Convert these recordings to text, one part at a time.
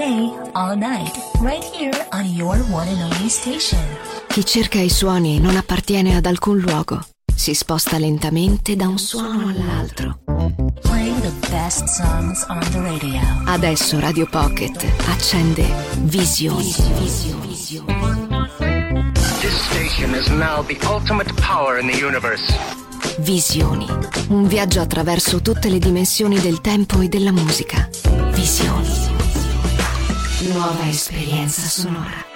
day, all night, right here on your one and only station. Chi cerca i suoni non appartiene ad alcun luogo. Si sposta lentamente da un suono all'altro. Playing the best songs on the radio. Adesso Radio Pocket accende Visioni. This station is now the ultimate power in the universe. Visioni. Un viaggio attraverso tutte le dimensioni del tempo e della musica. Visioni. nova experiência sonora.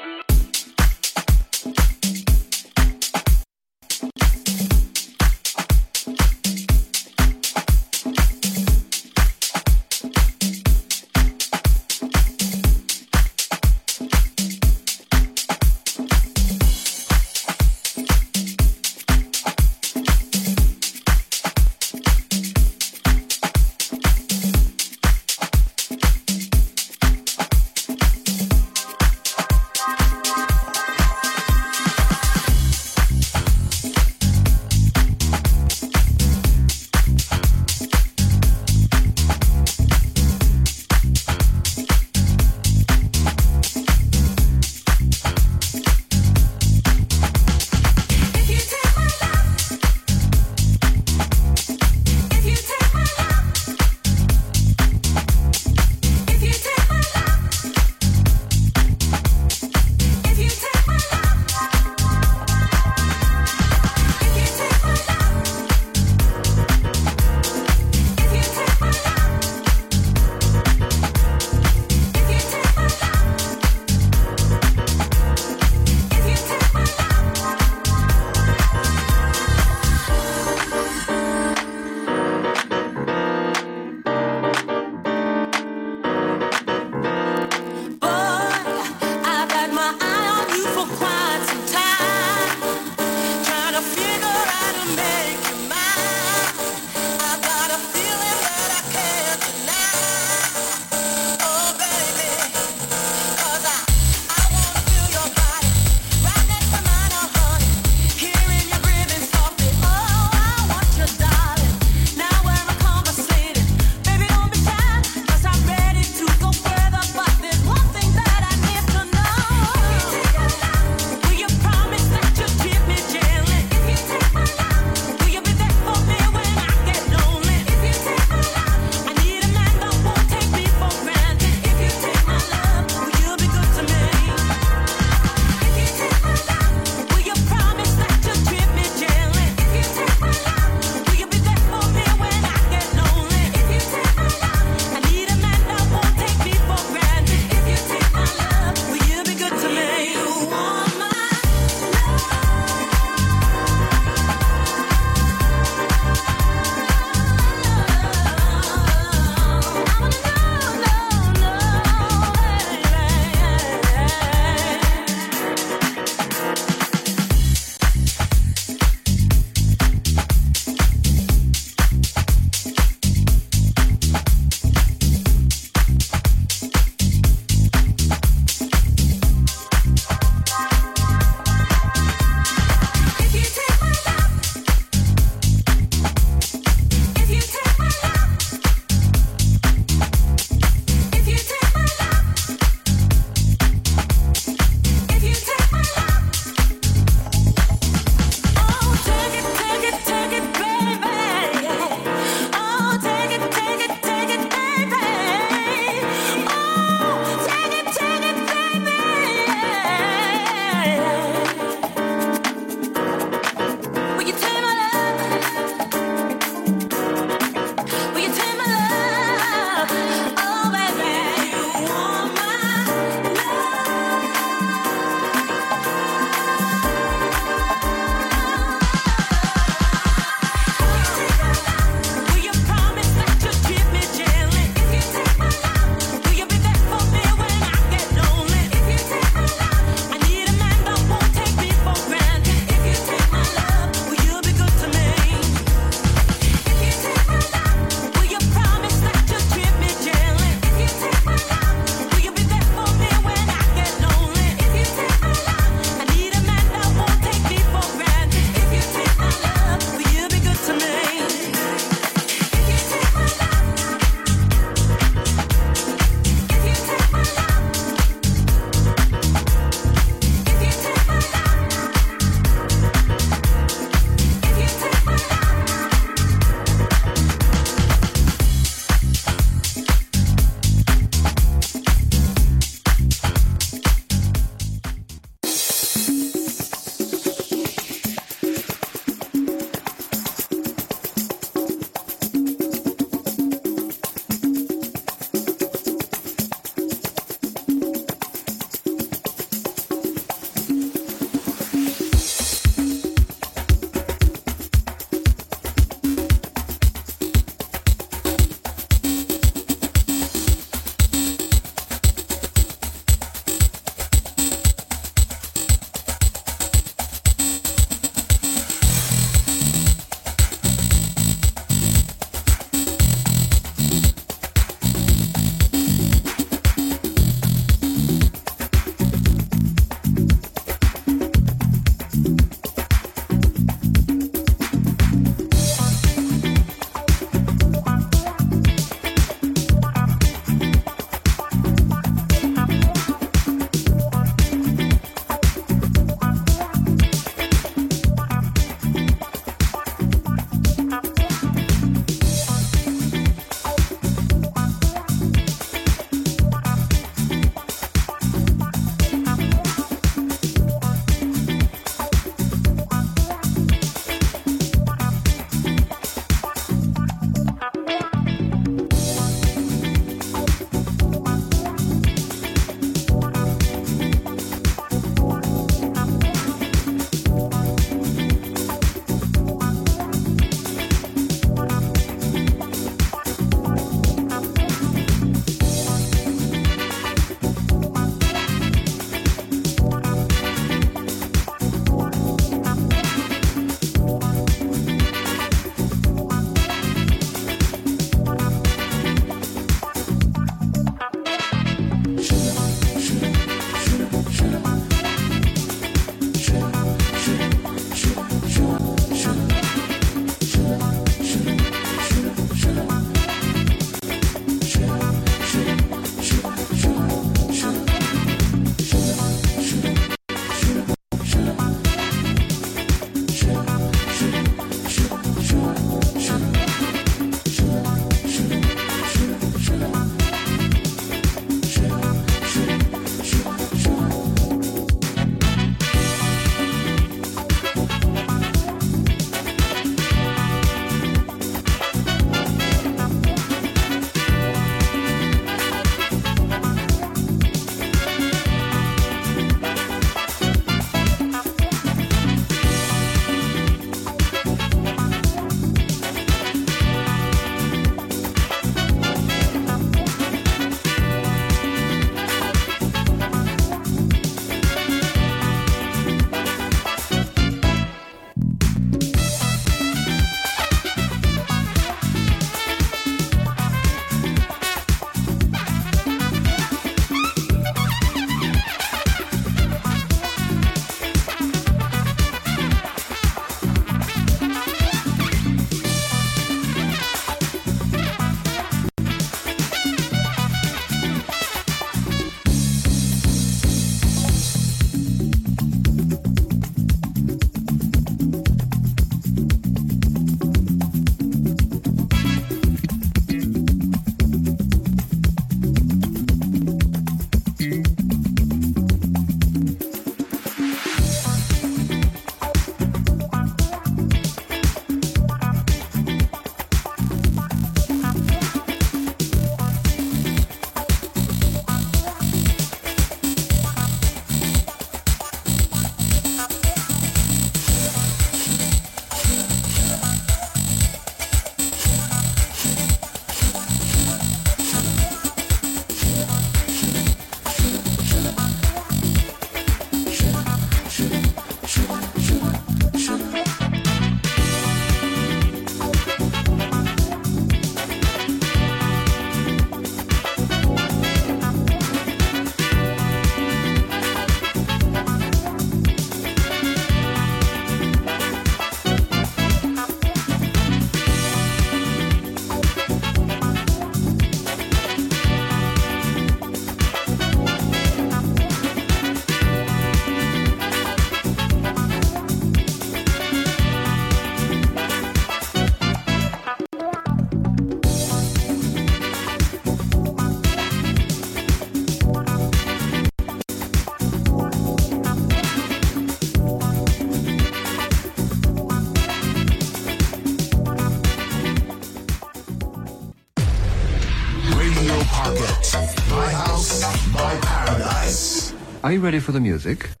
Are you ready for the music?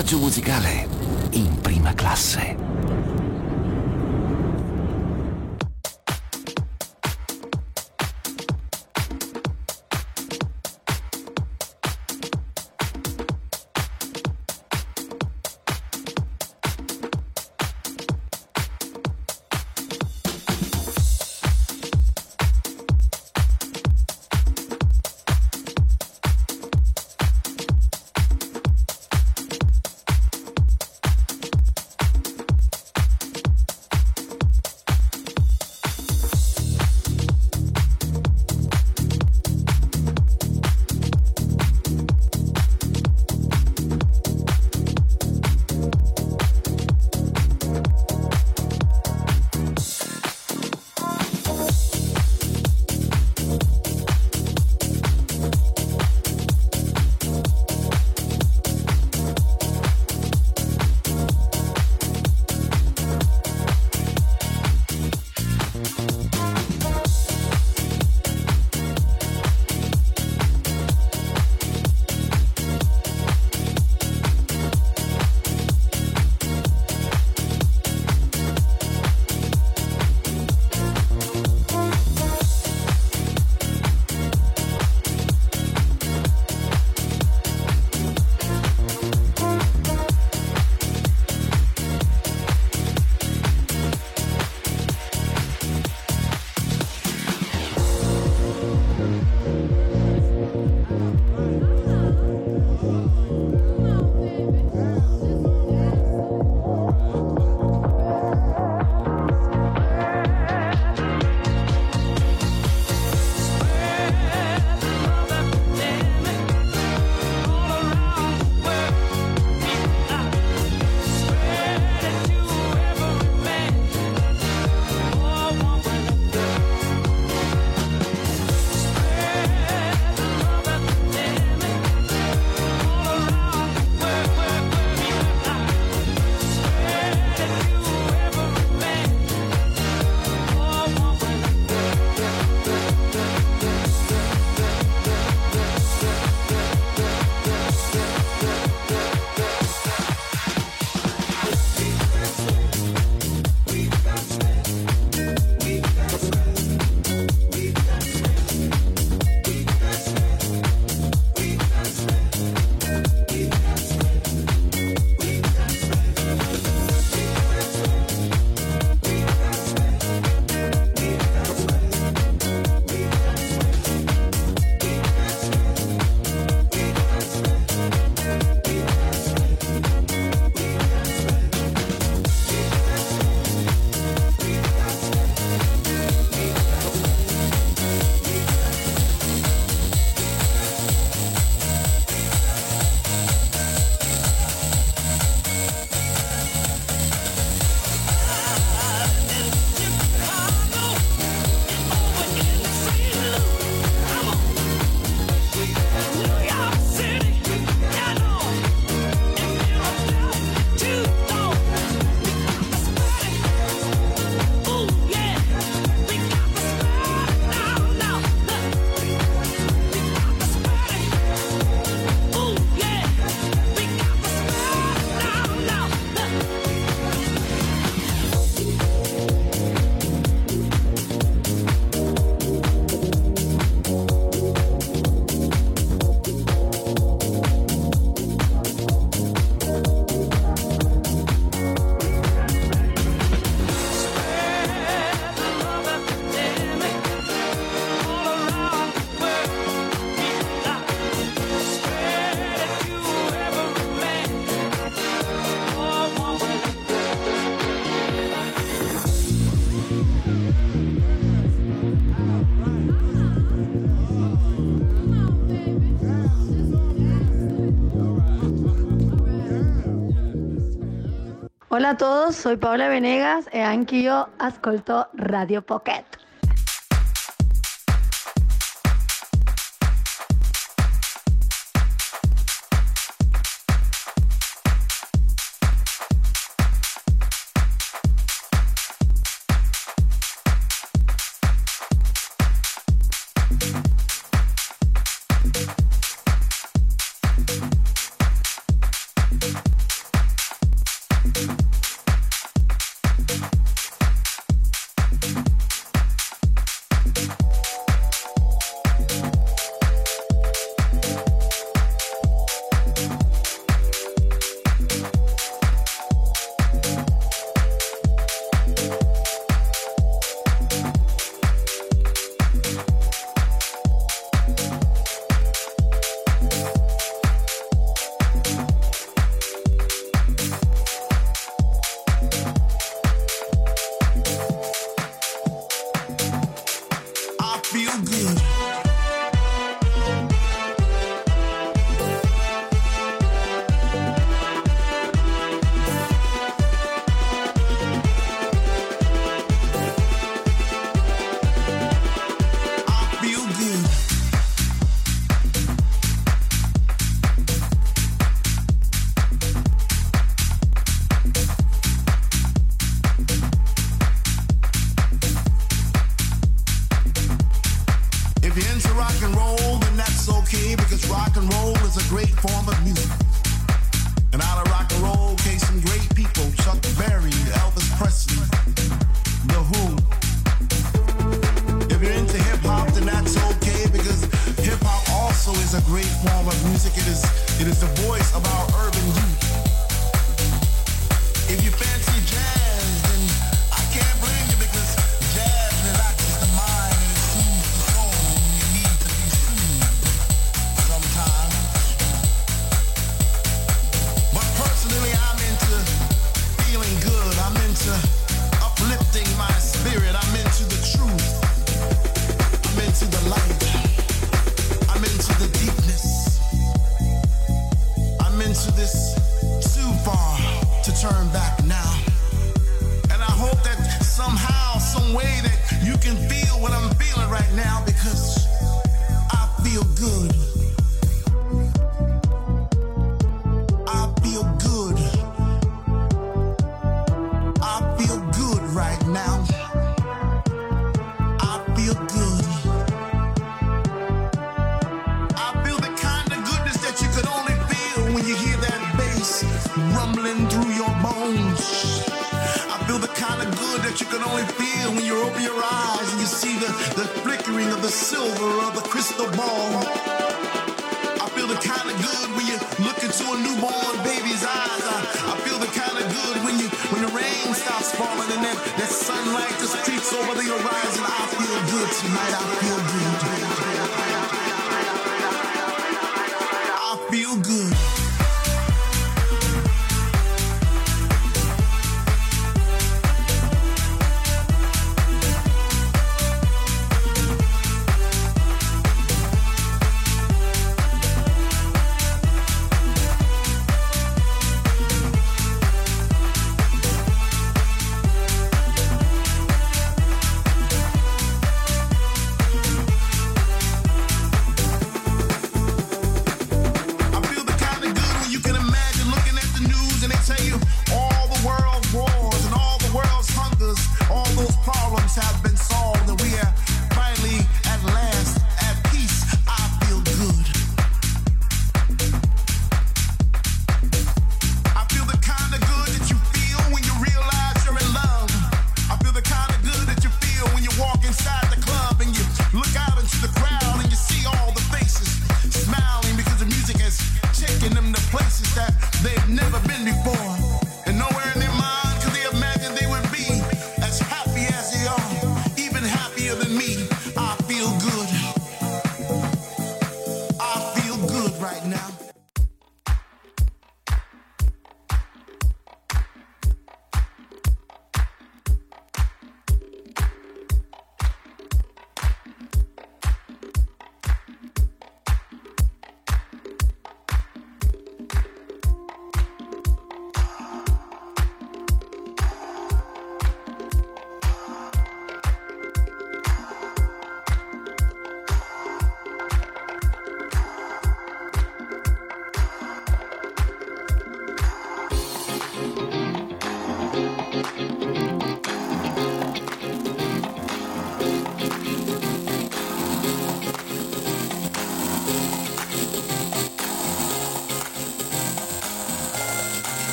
Viaggio musicale Hola a todos, soy Paula Venegas e anch'io ascolto Radio Pocket.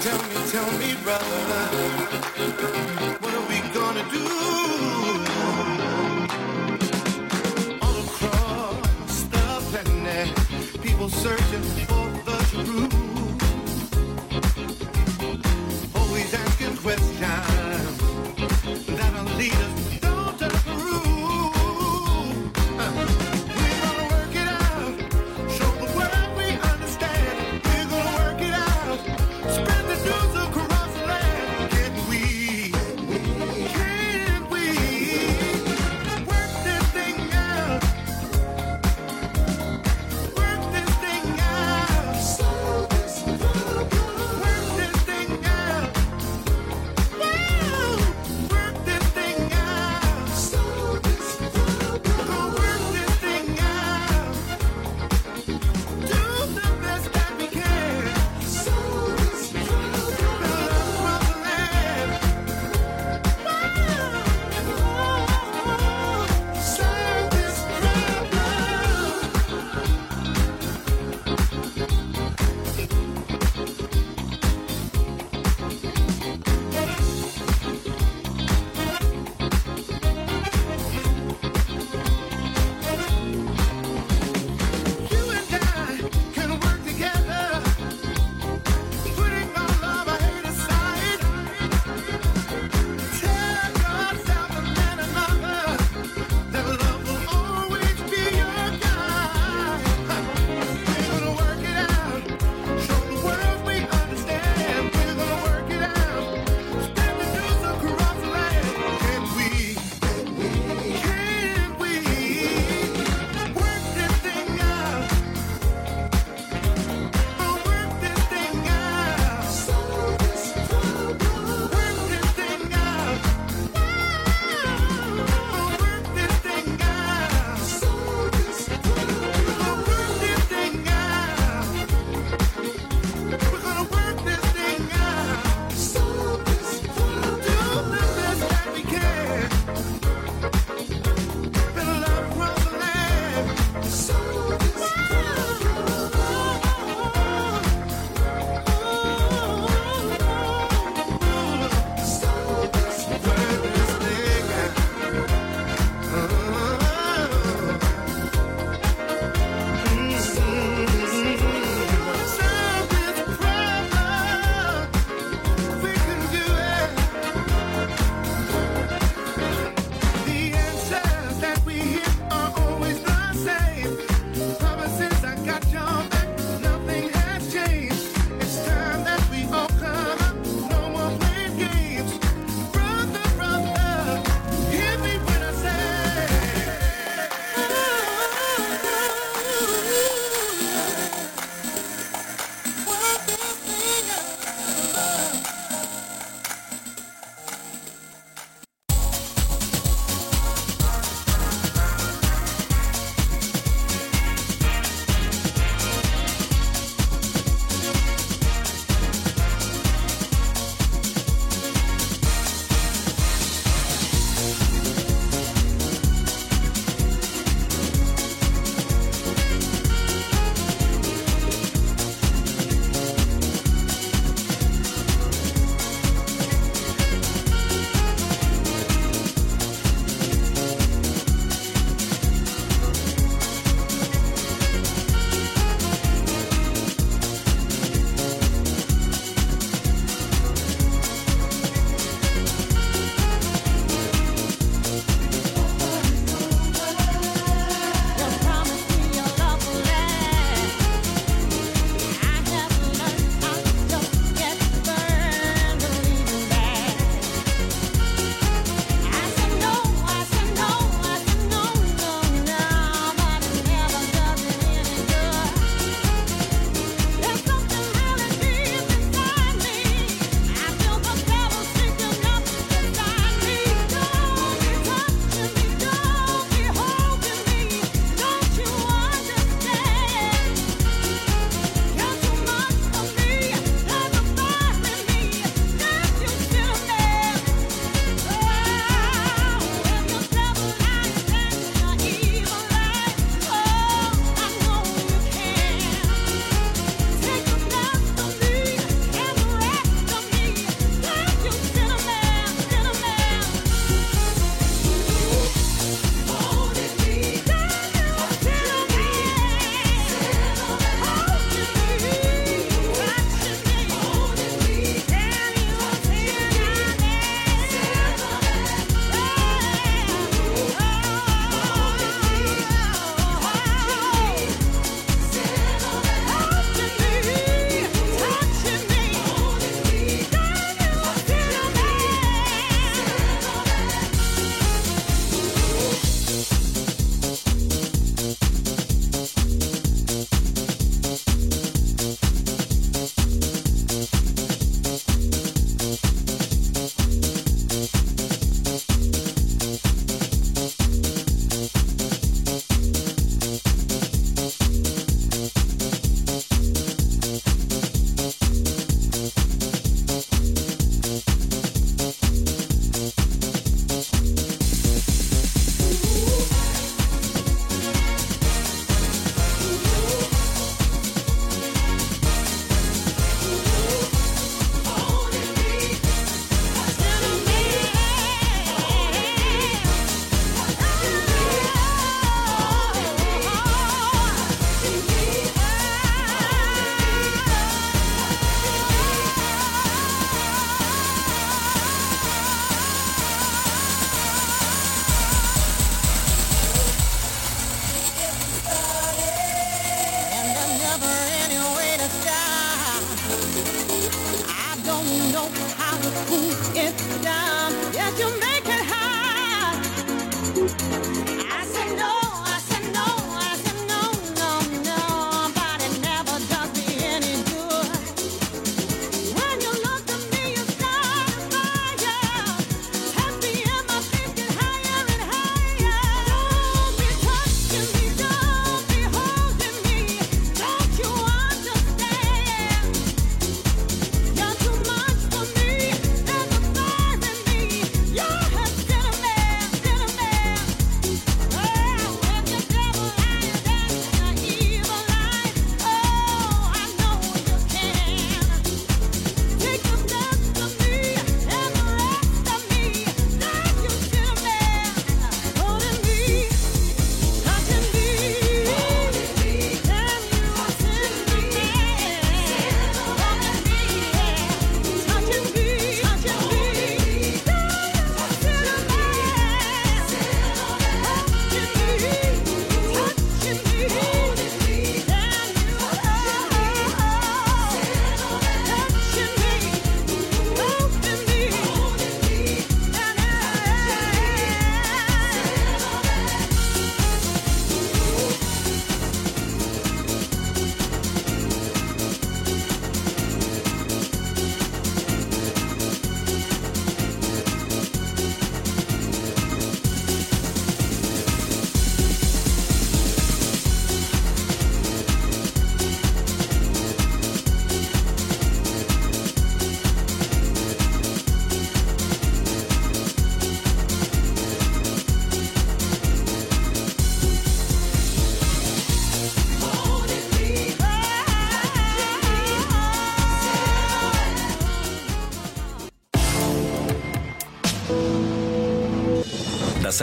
tell me, tell me, brother, what are we gonna do? All across the planet, people searching for the truth.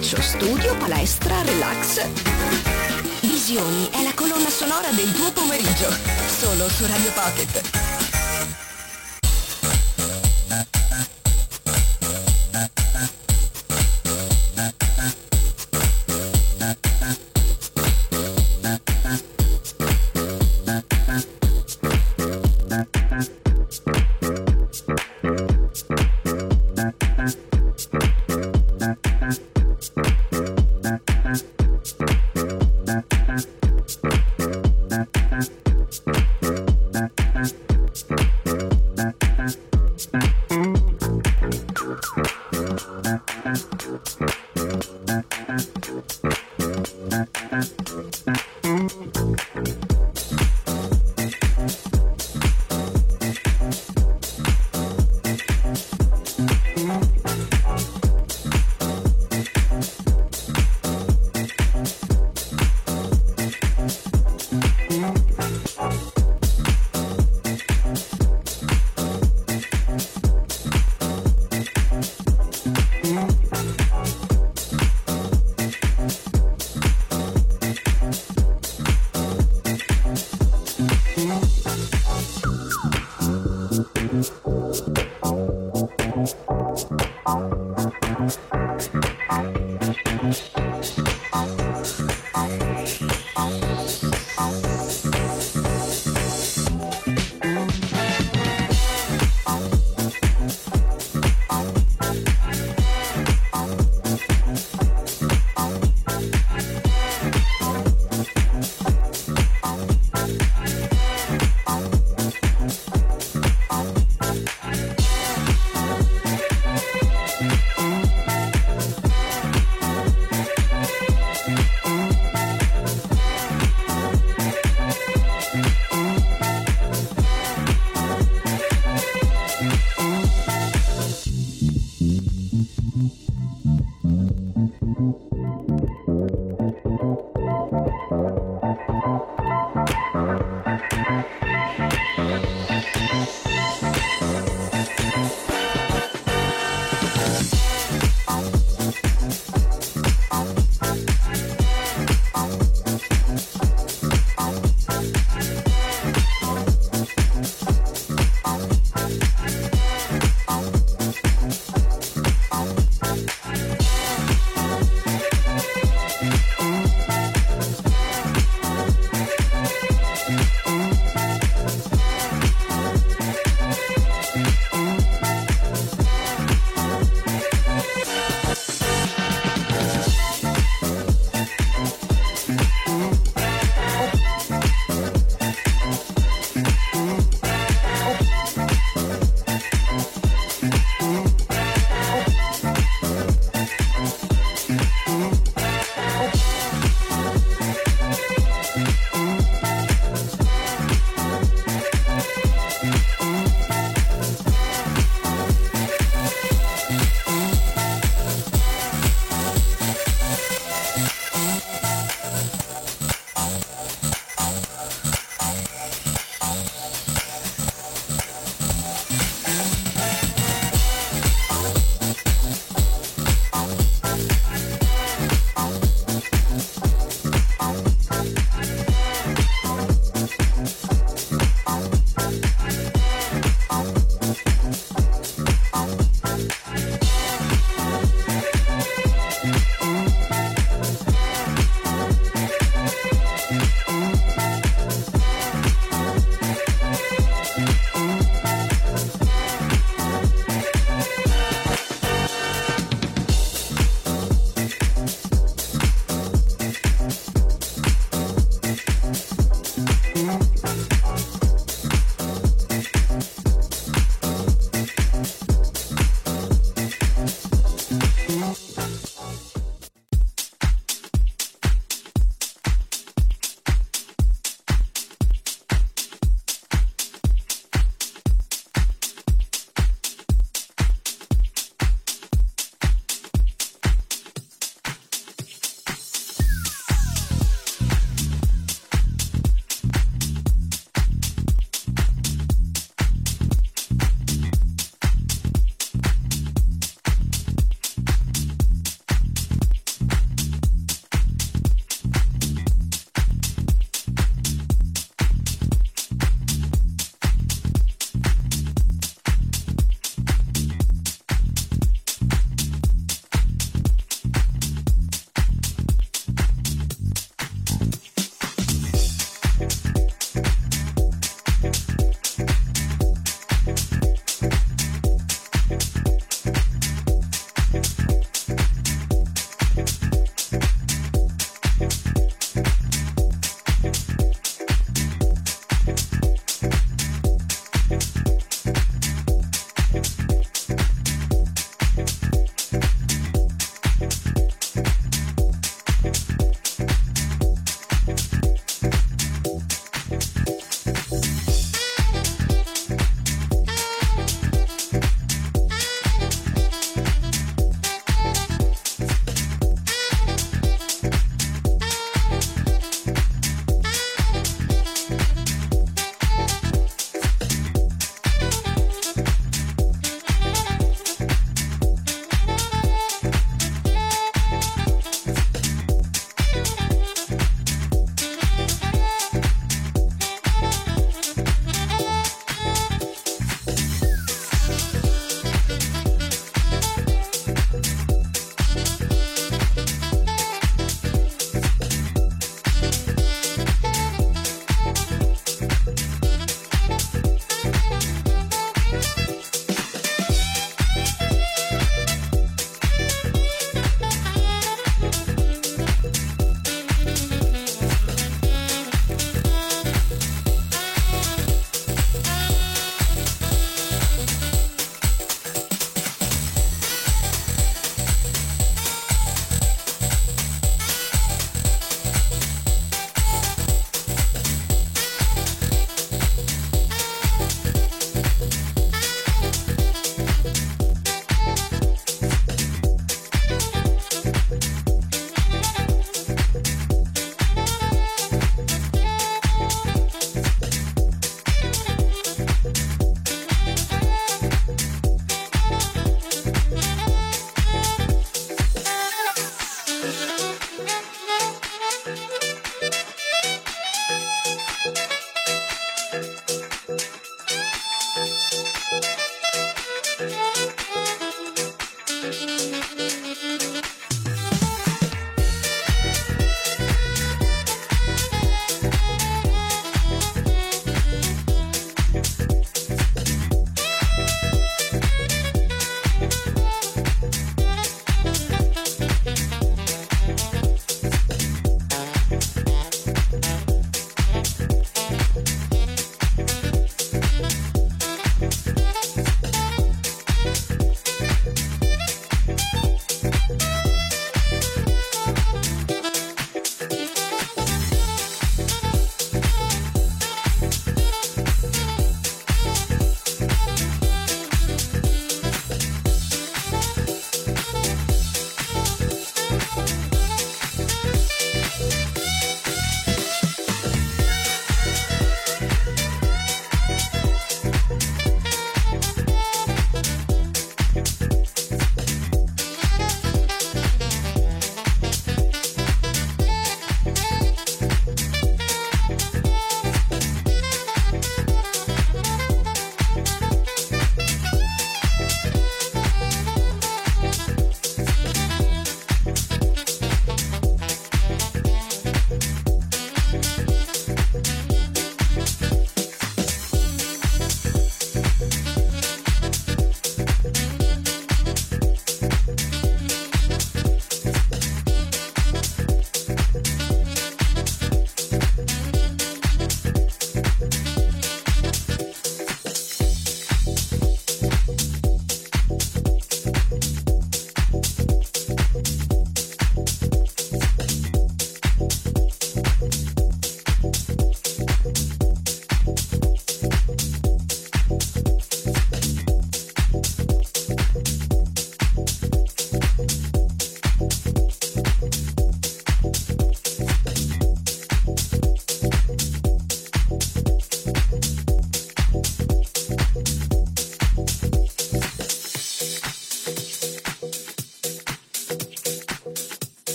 ufficio, studio, palestra, relax. Visioni è la colonna sonora del tuo pomeriggio. Solo su Radio Pocket.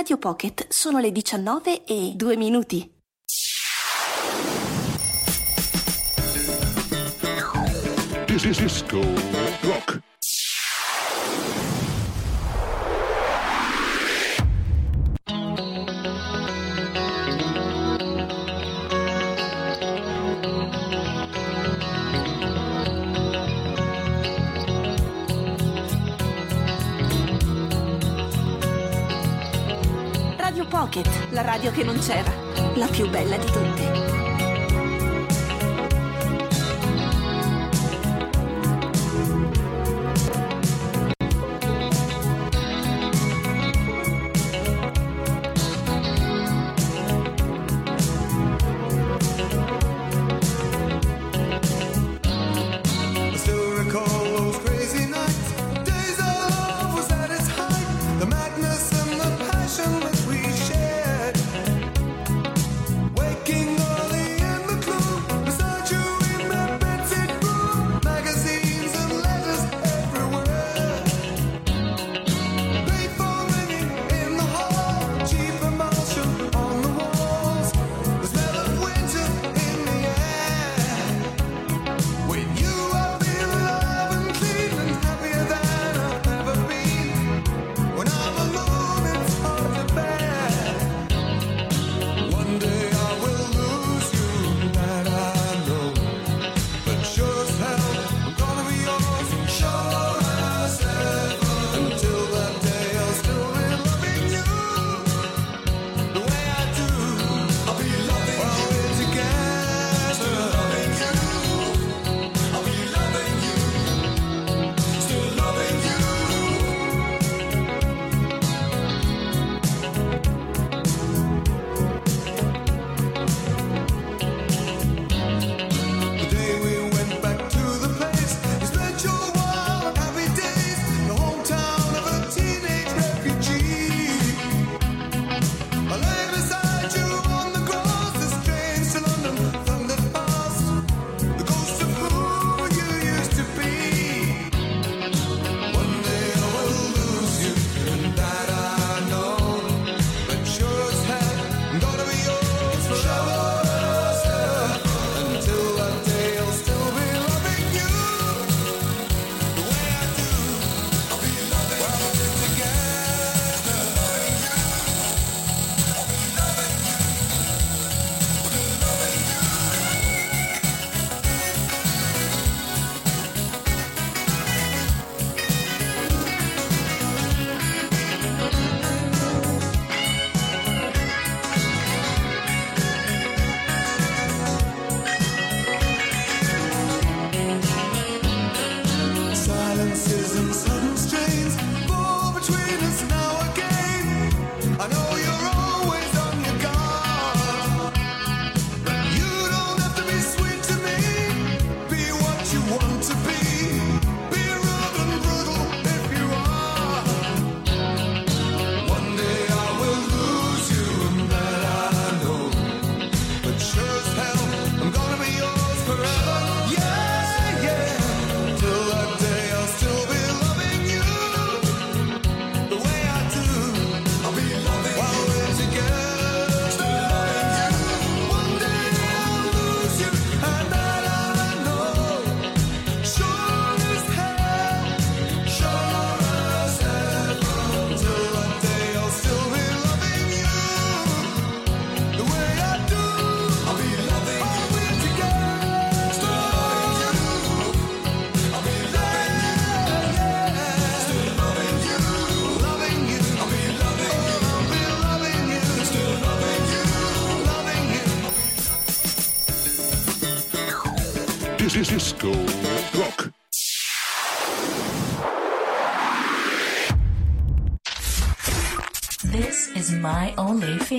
Radio Pocket sono le 19 e 2 minuti. Disco.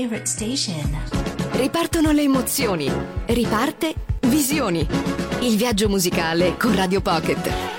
favorite station. Ripartono le emozioni, riparte Visioni, il viaggio musicale con Radio Pocket.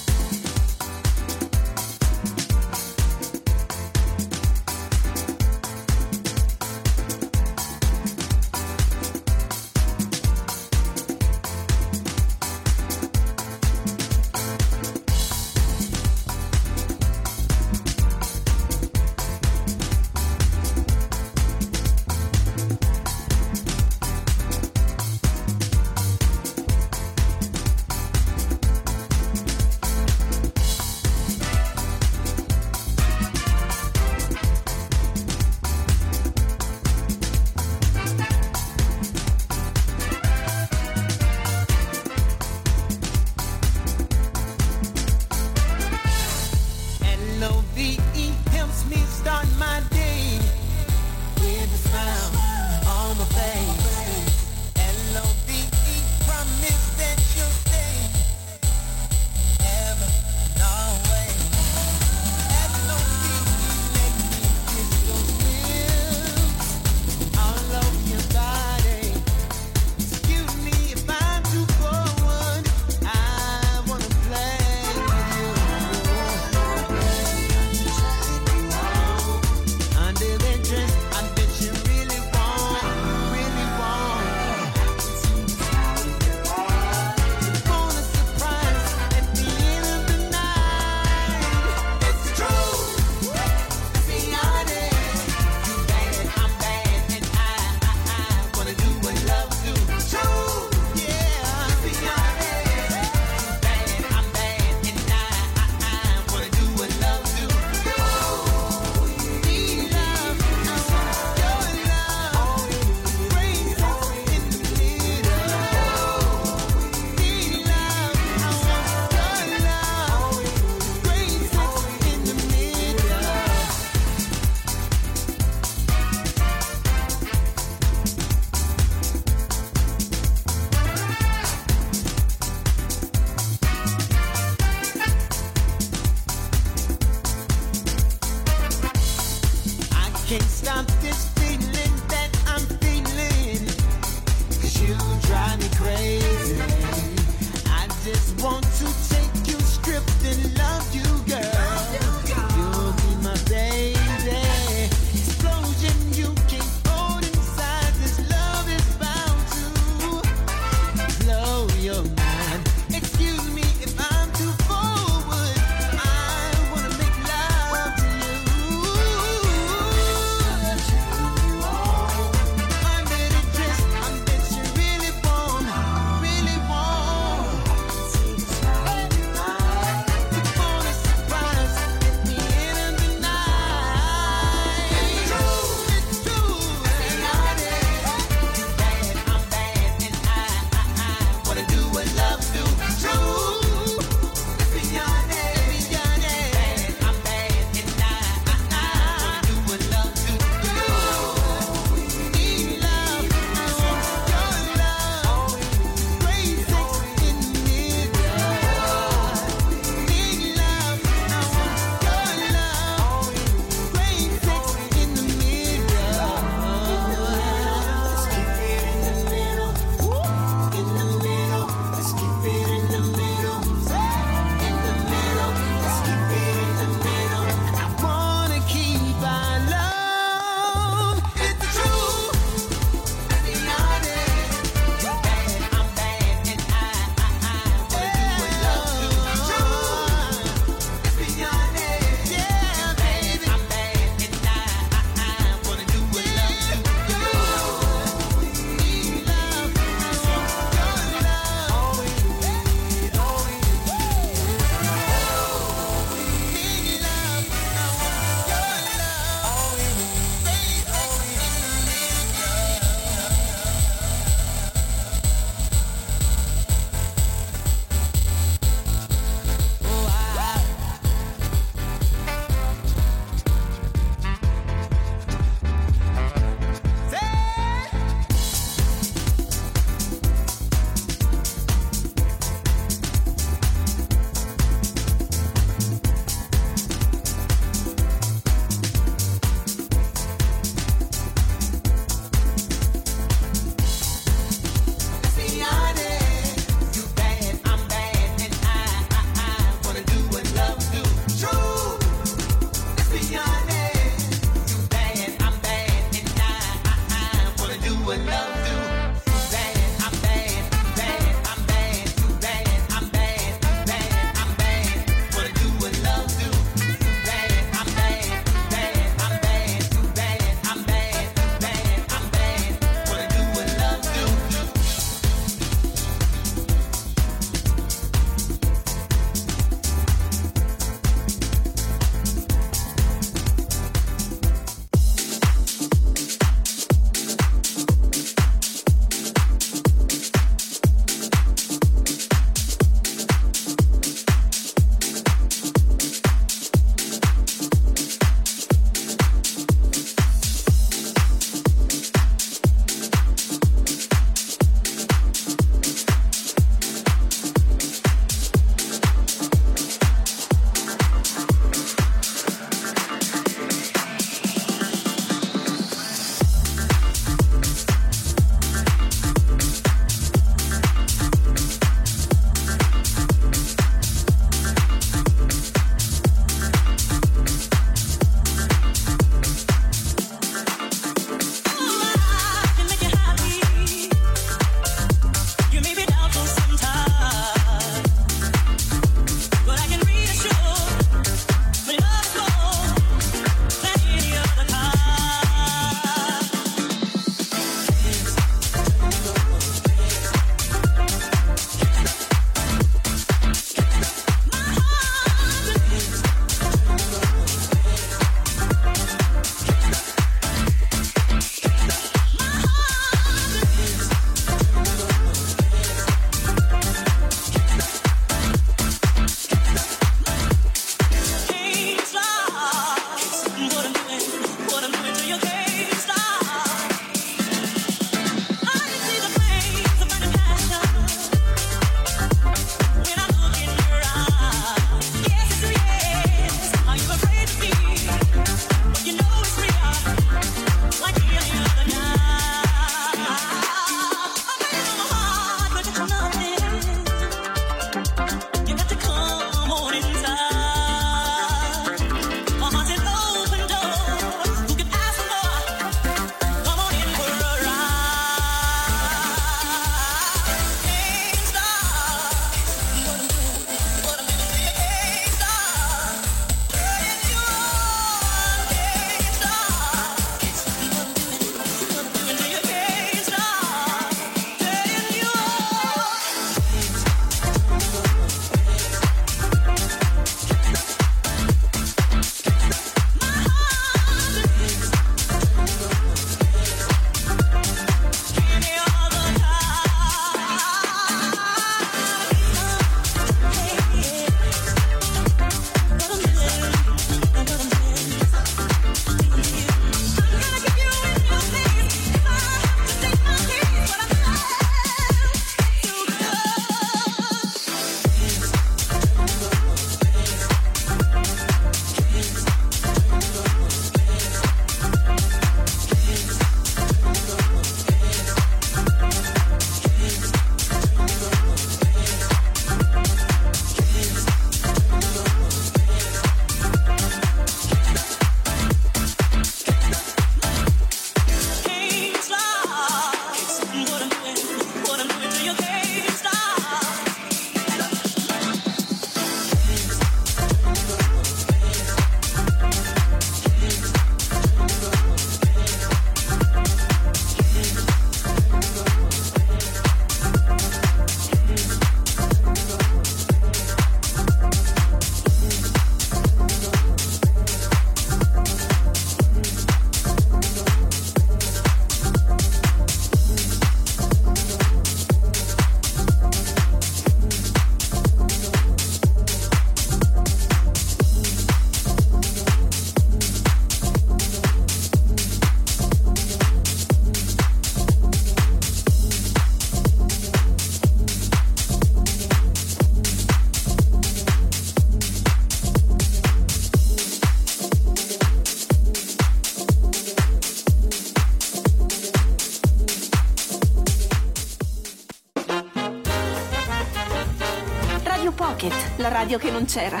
Radio che non c'era.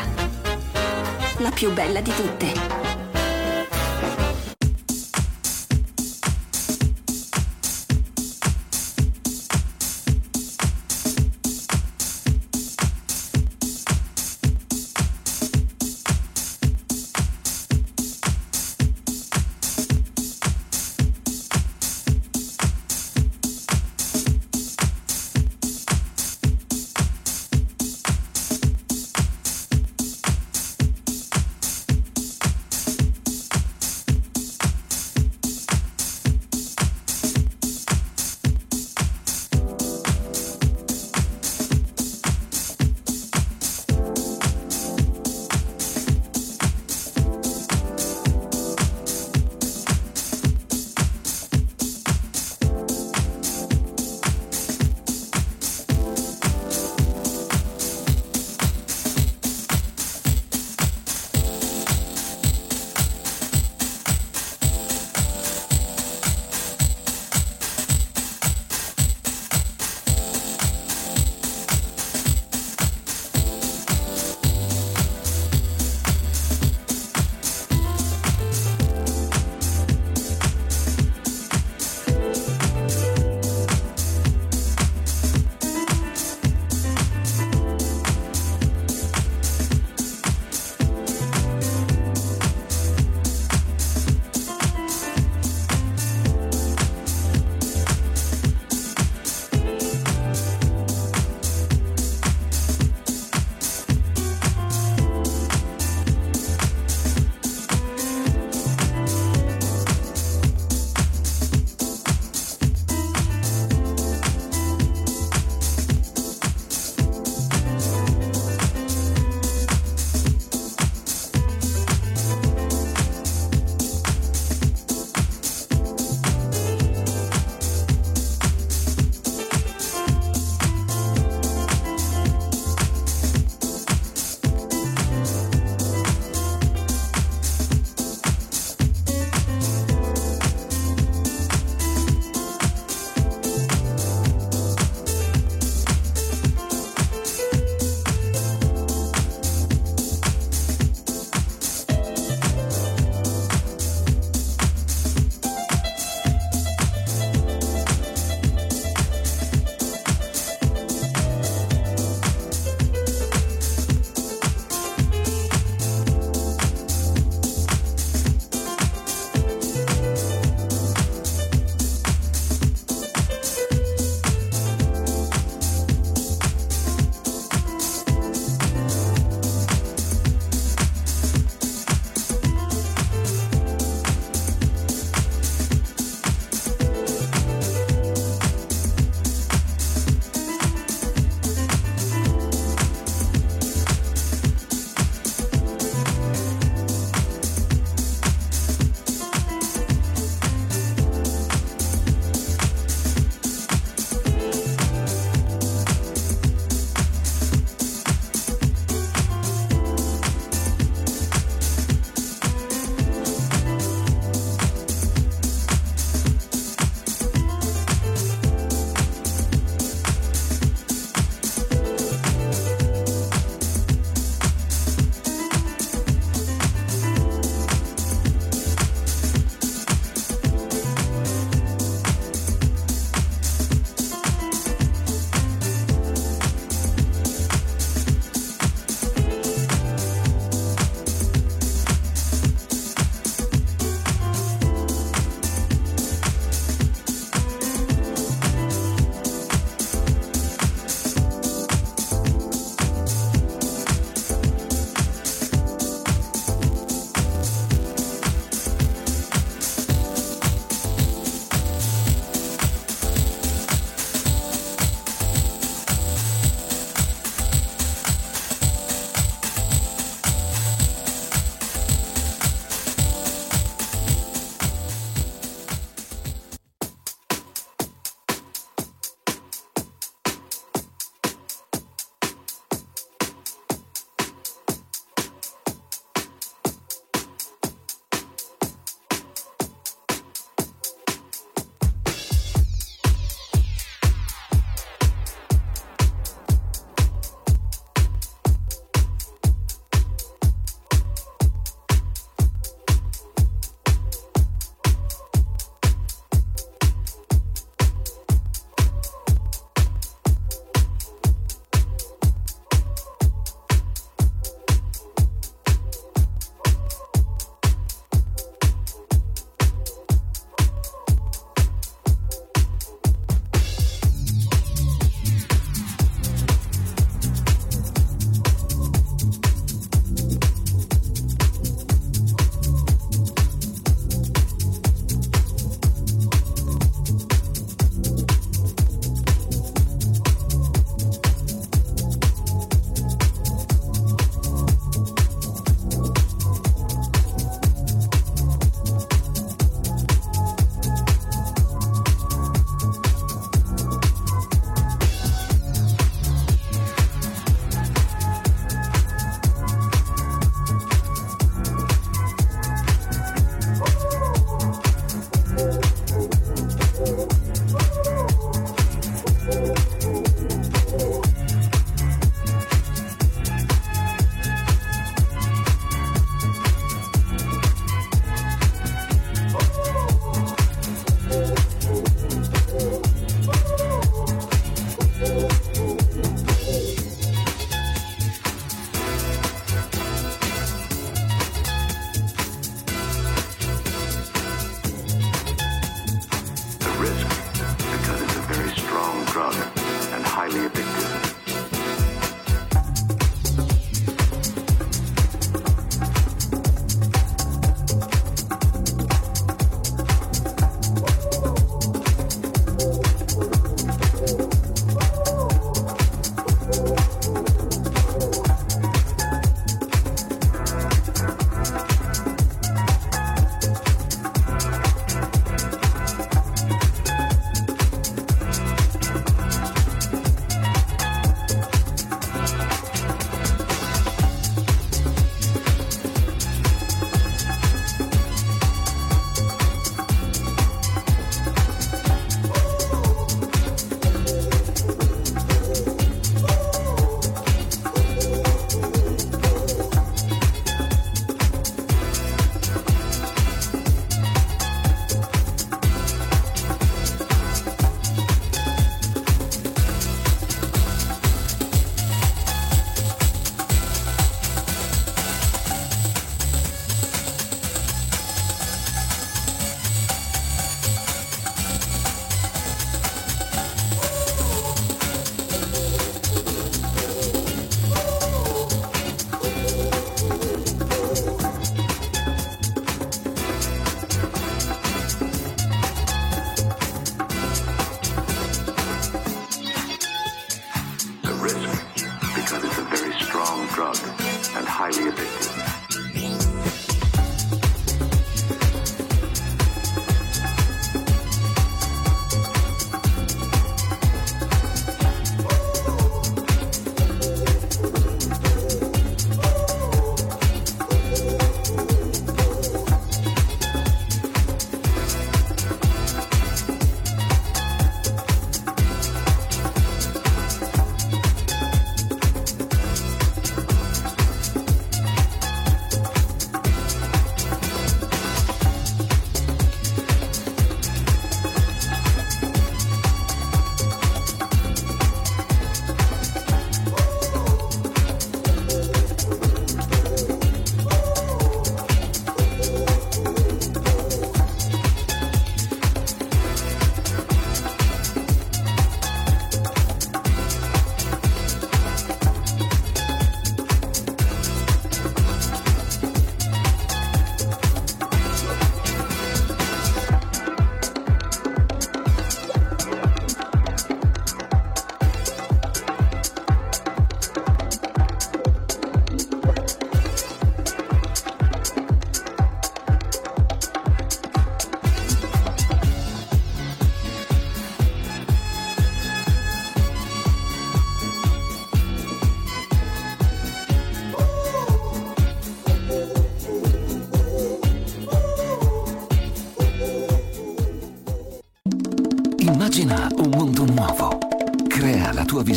La più bella di tutte.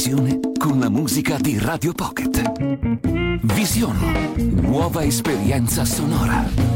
televisione con la musica di Radio Pocket. Vision, nuova esperienza sonora.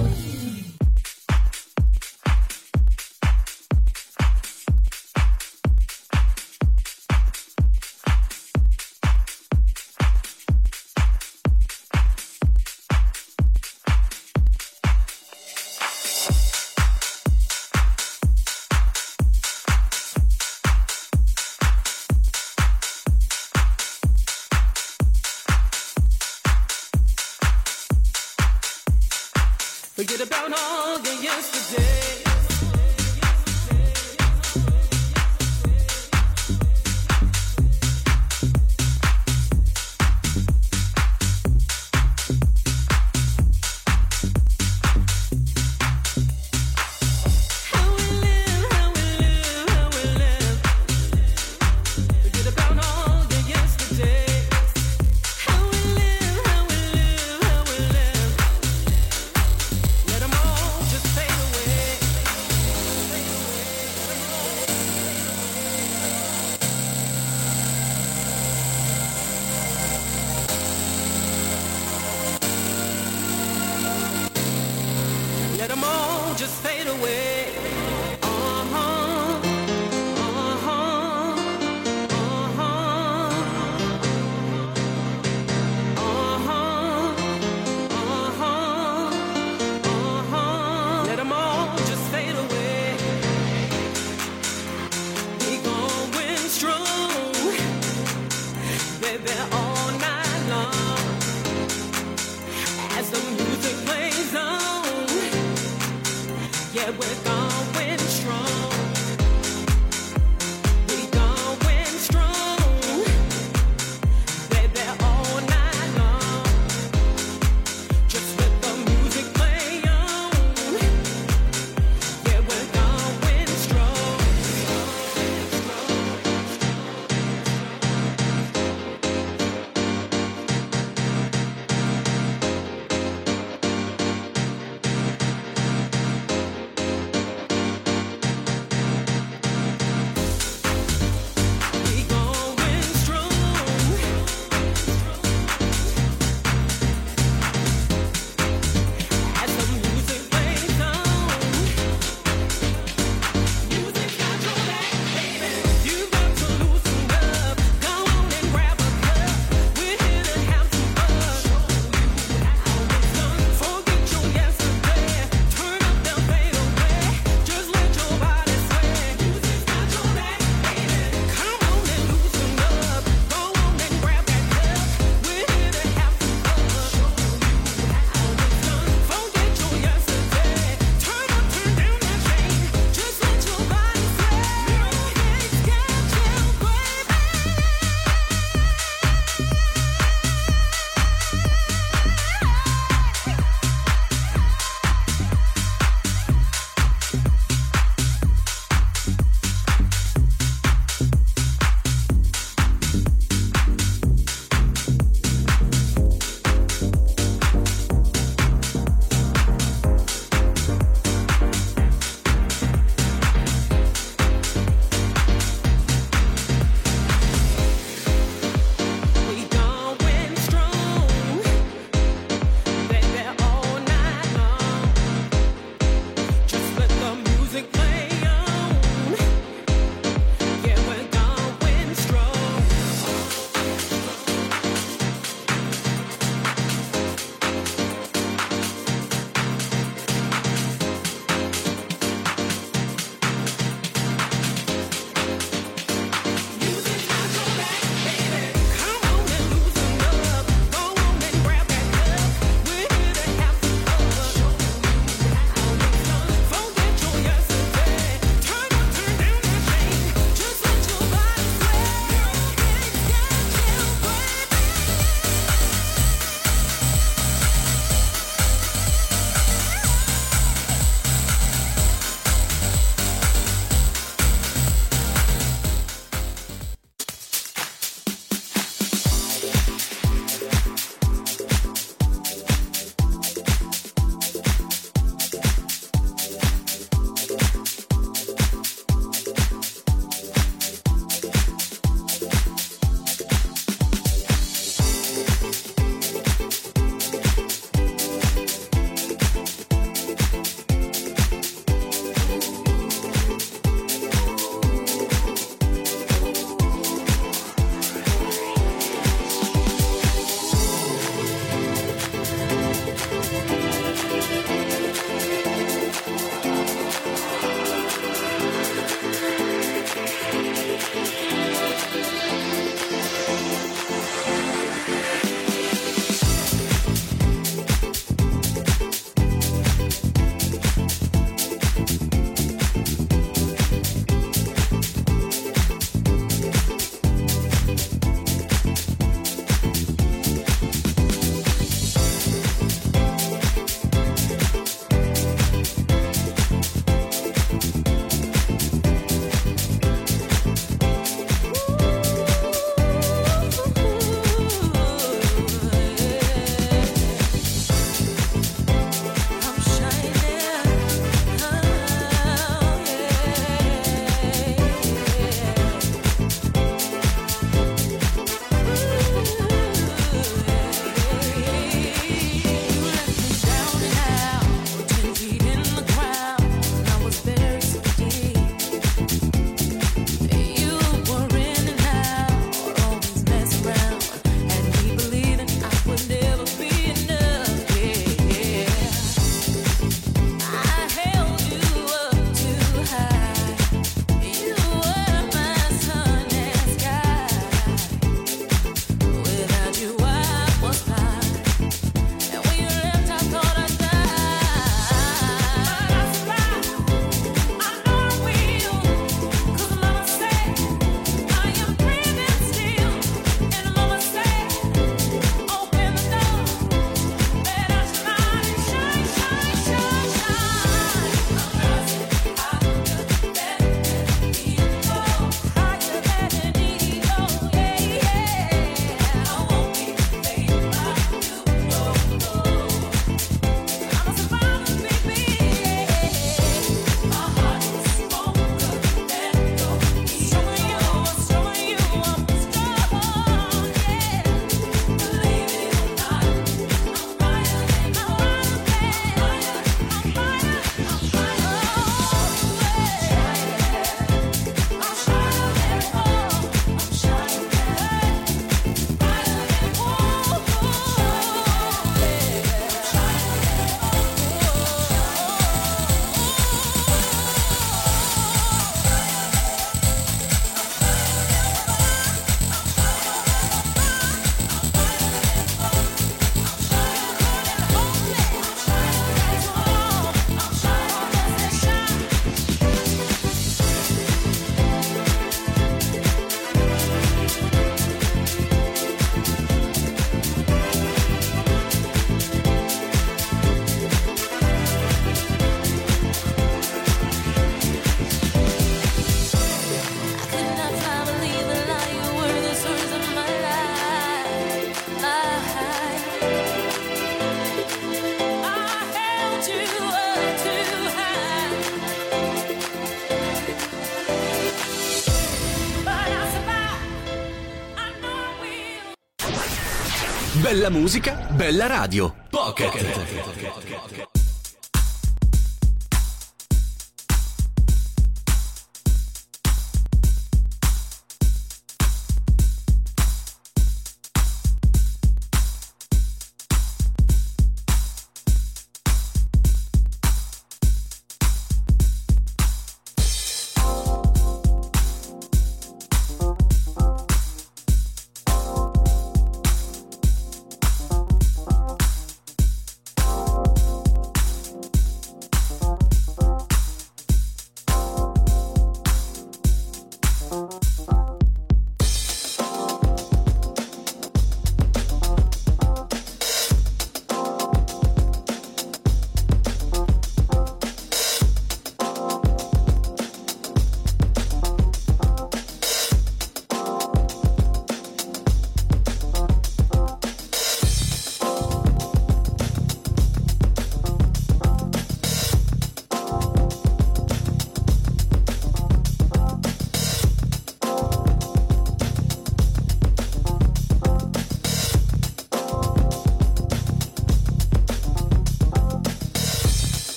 Bella musica, bella radio. Pocket.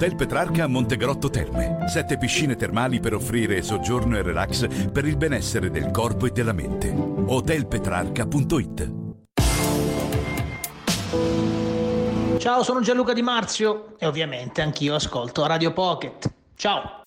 Hotel Petrarca a Montegrotto Terme. Sette piscine termali per offrire soggiorno e relax per il benessere del corpo e della mente. hotelpetrarca.it Ciao, sono Gianluca Di Marzio e ovviamente anch'io ascolto Radio Pocket. Ciao!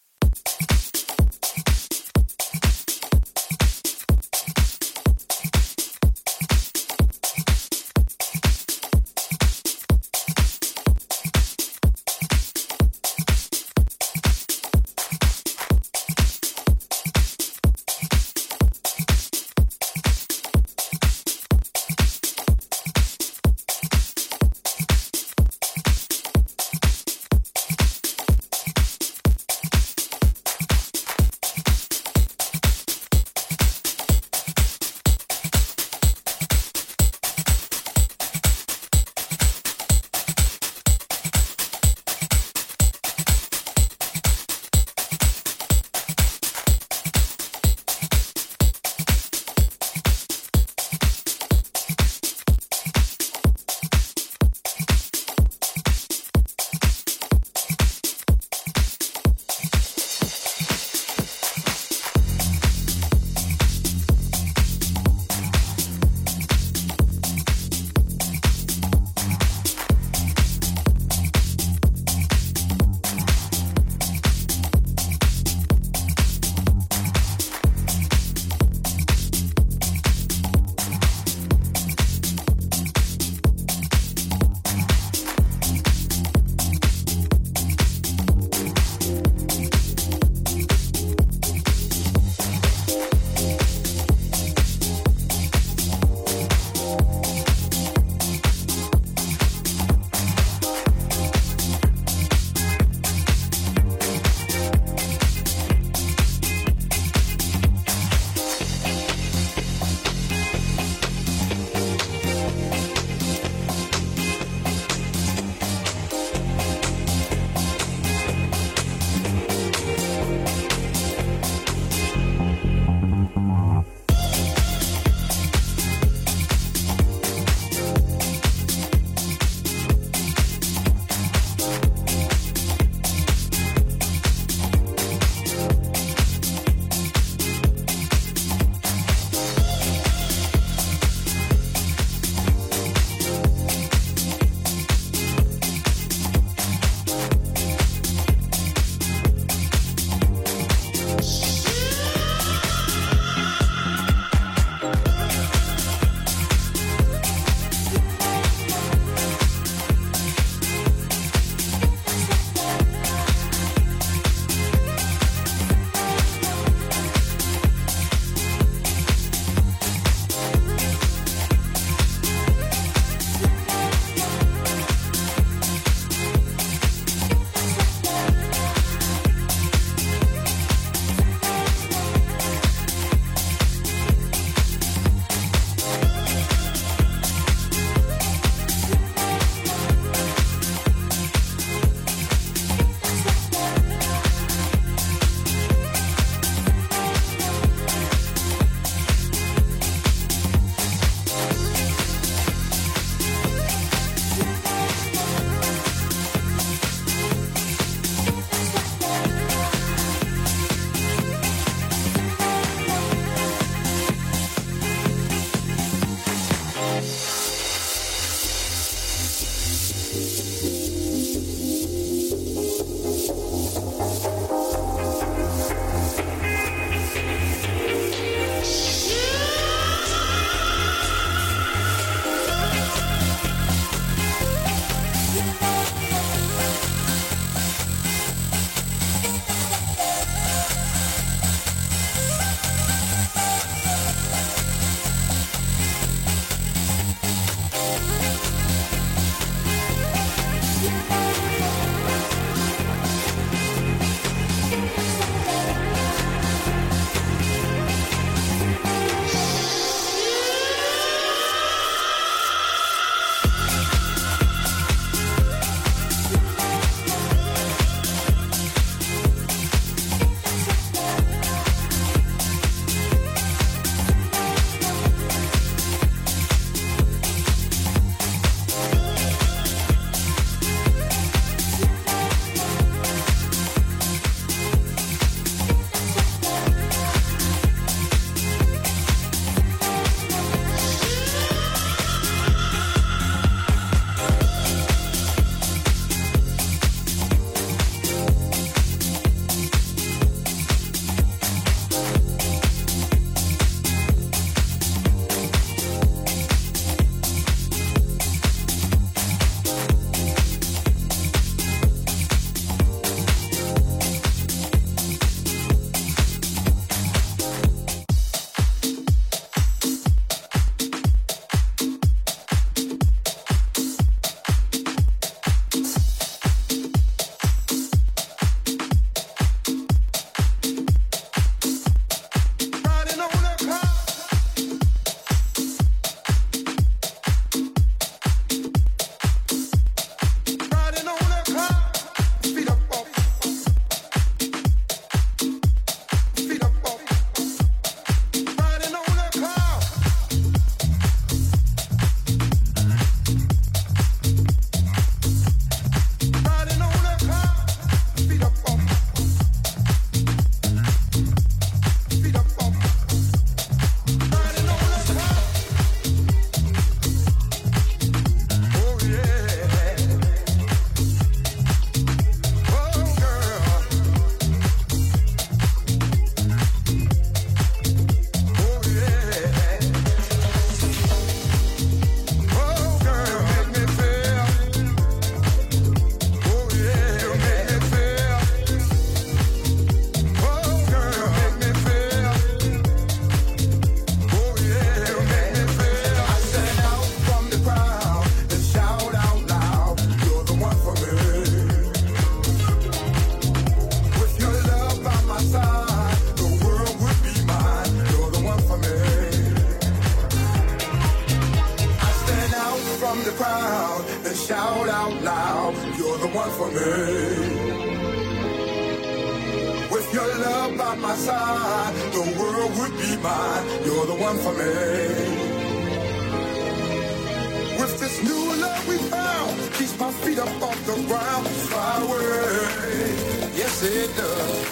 the ground. Yes, it does.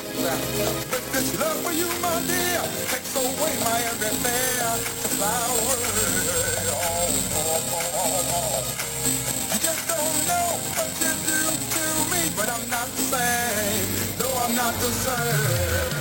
But this love for you, my dear, takes away my everything to fly away. Oh, oh, oh, I just don't know what you do to me, but I'm not the same. No, I'm not the same.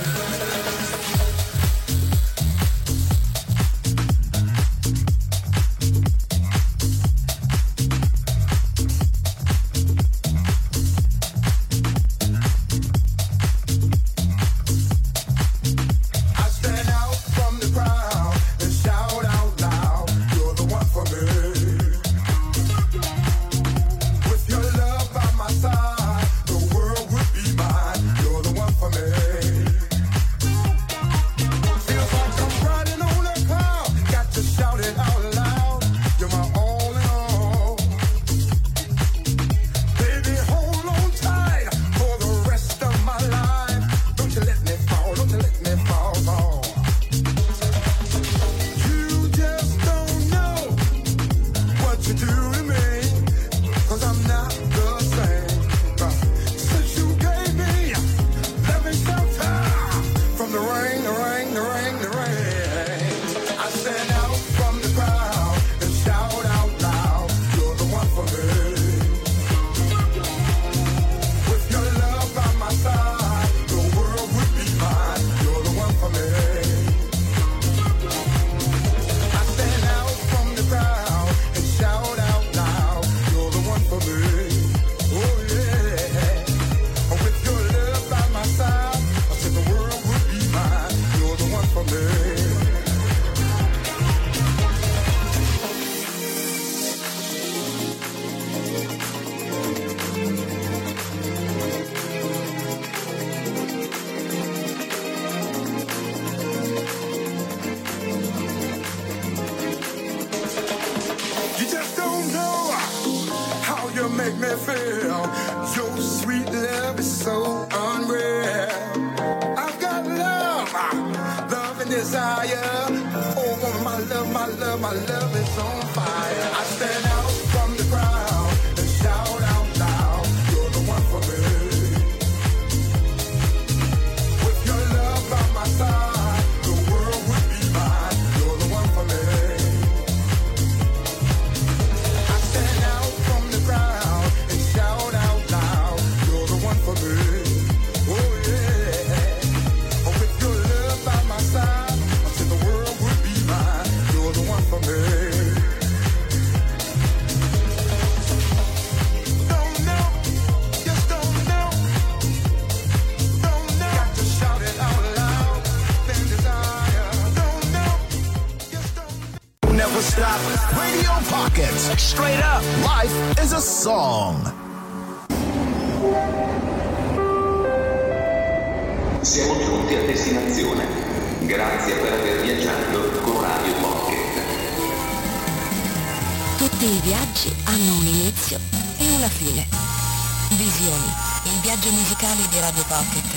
musicali di Radio Pocket.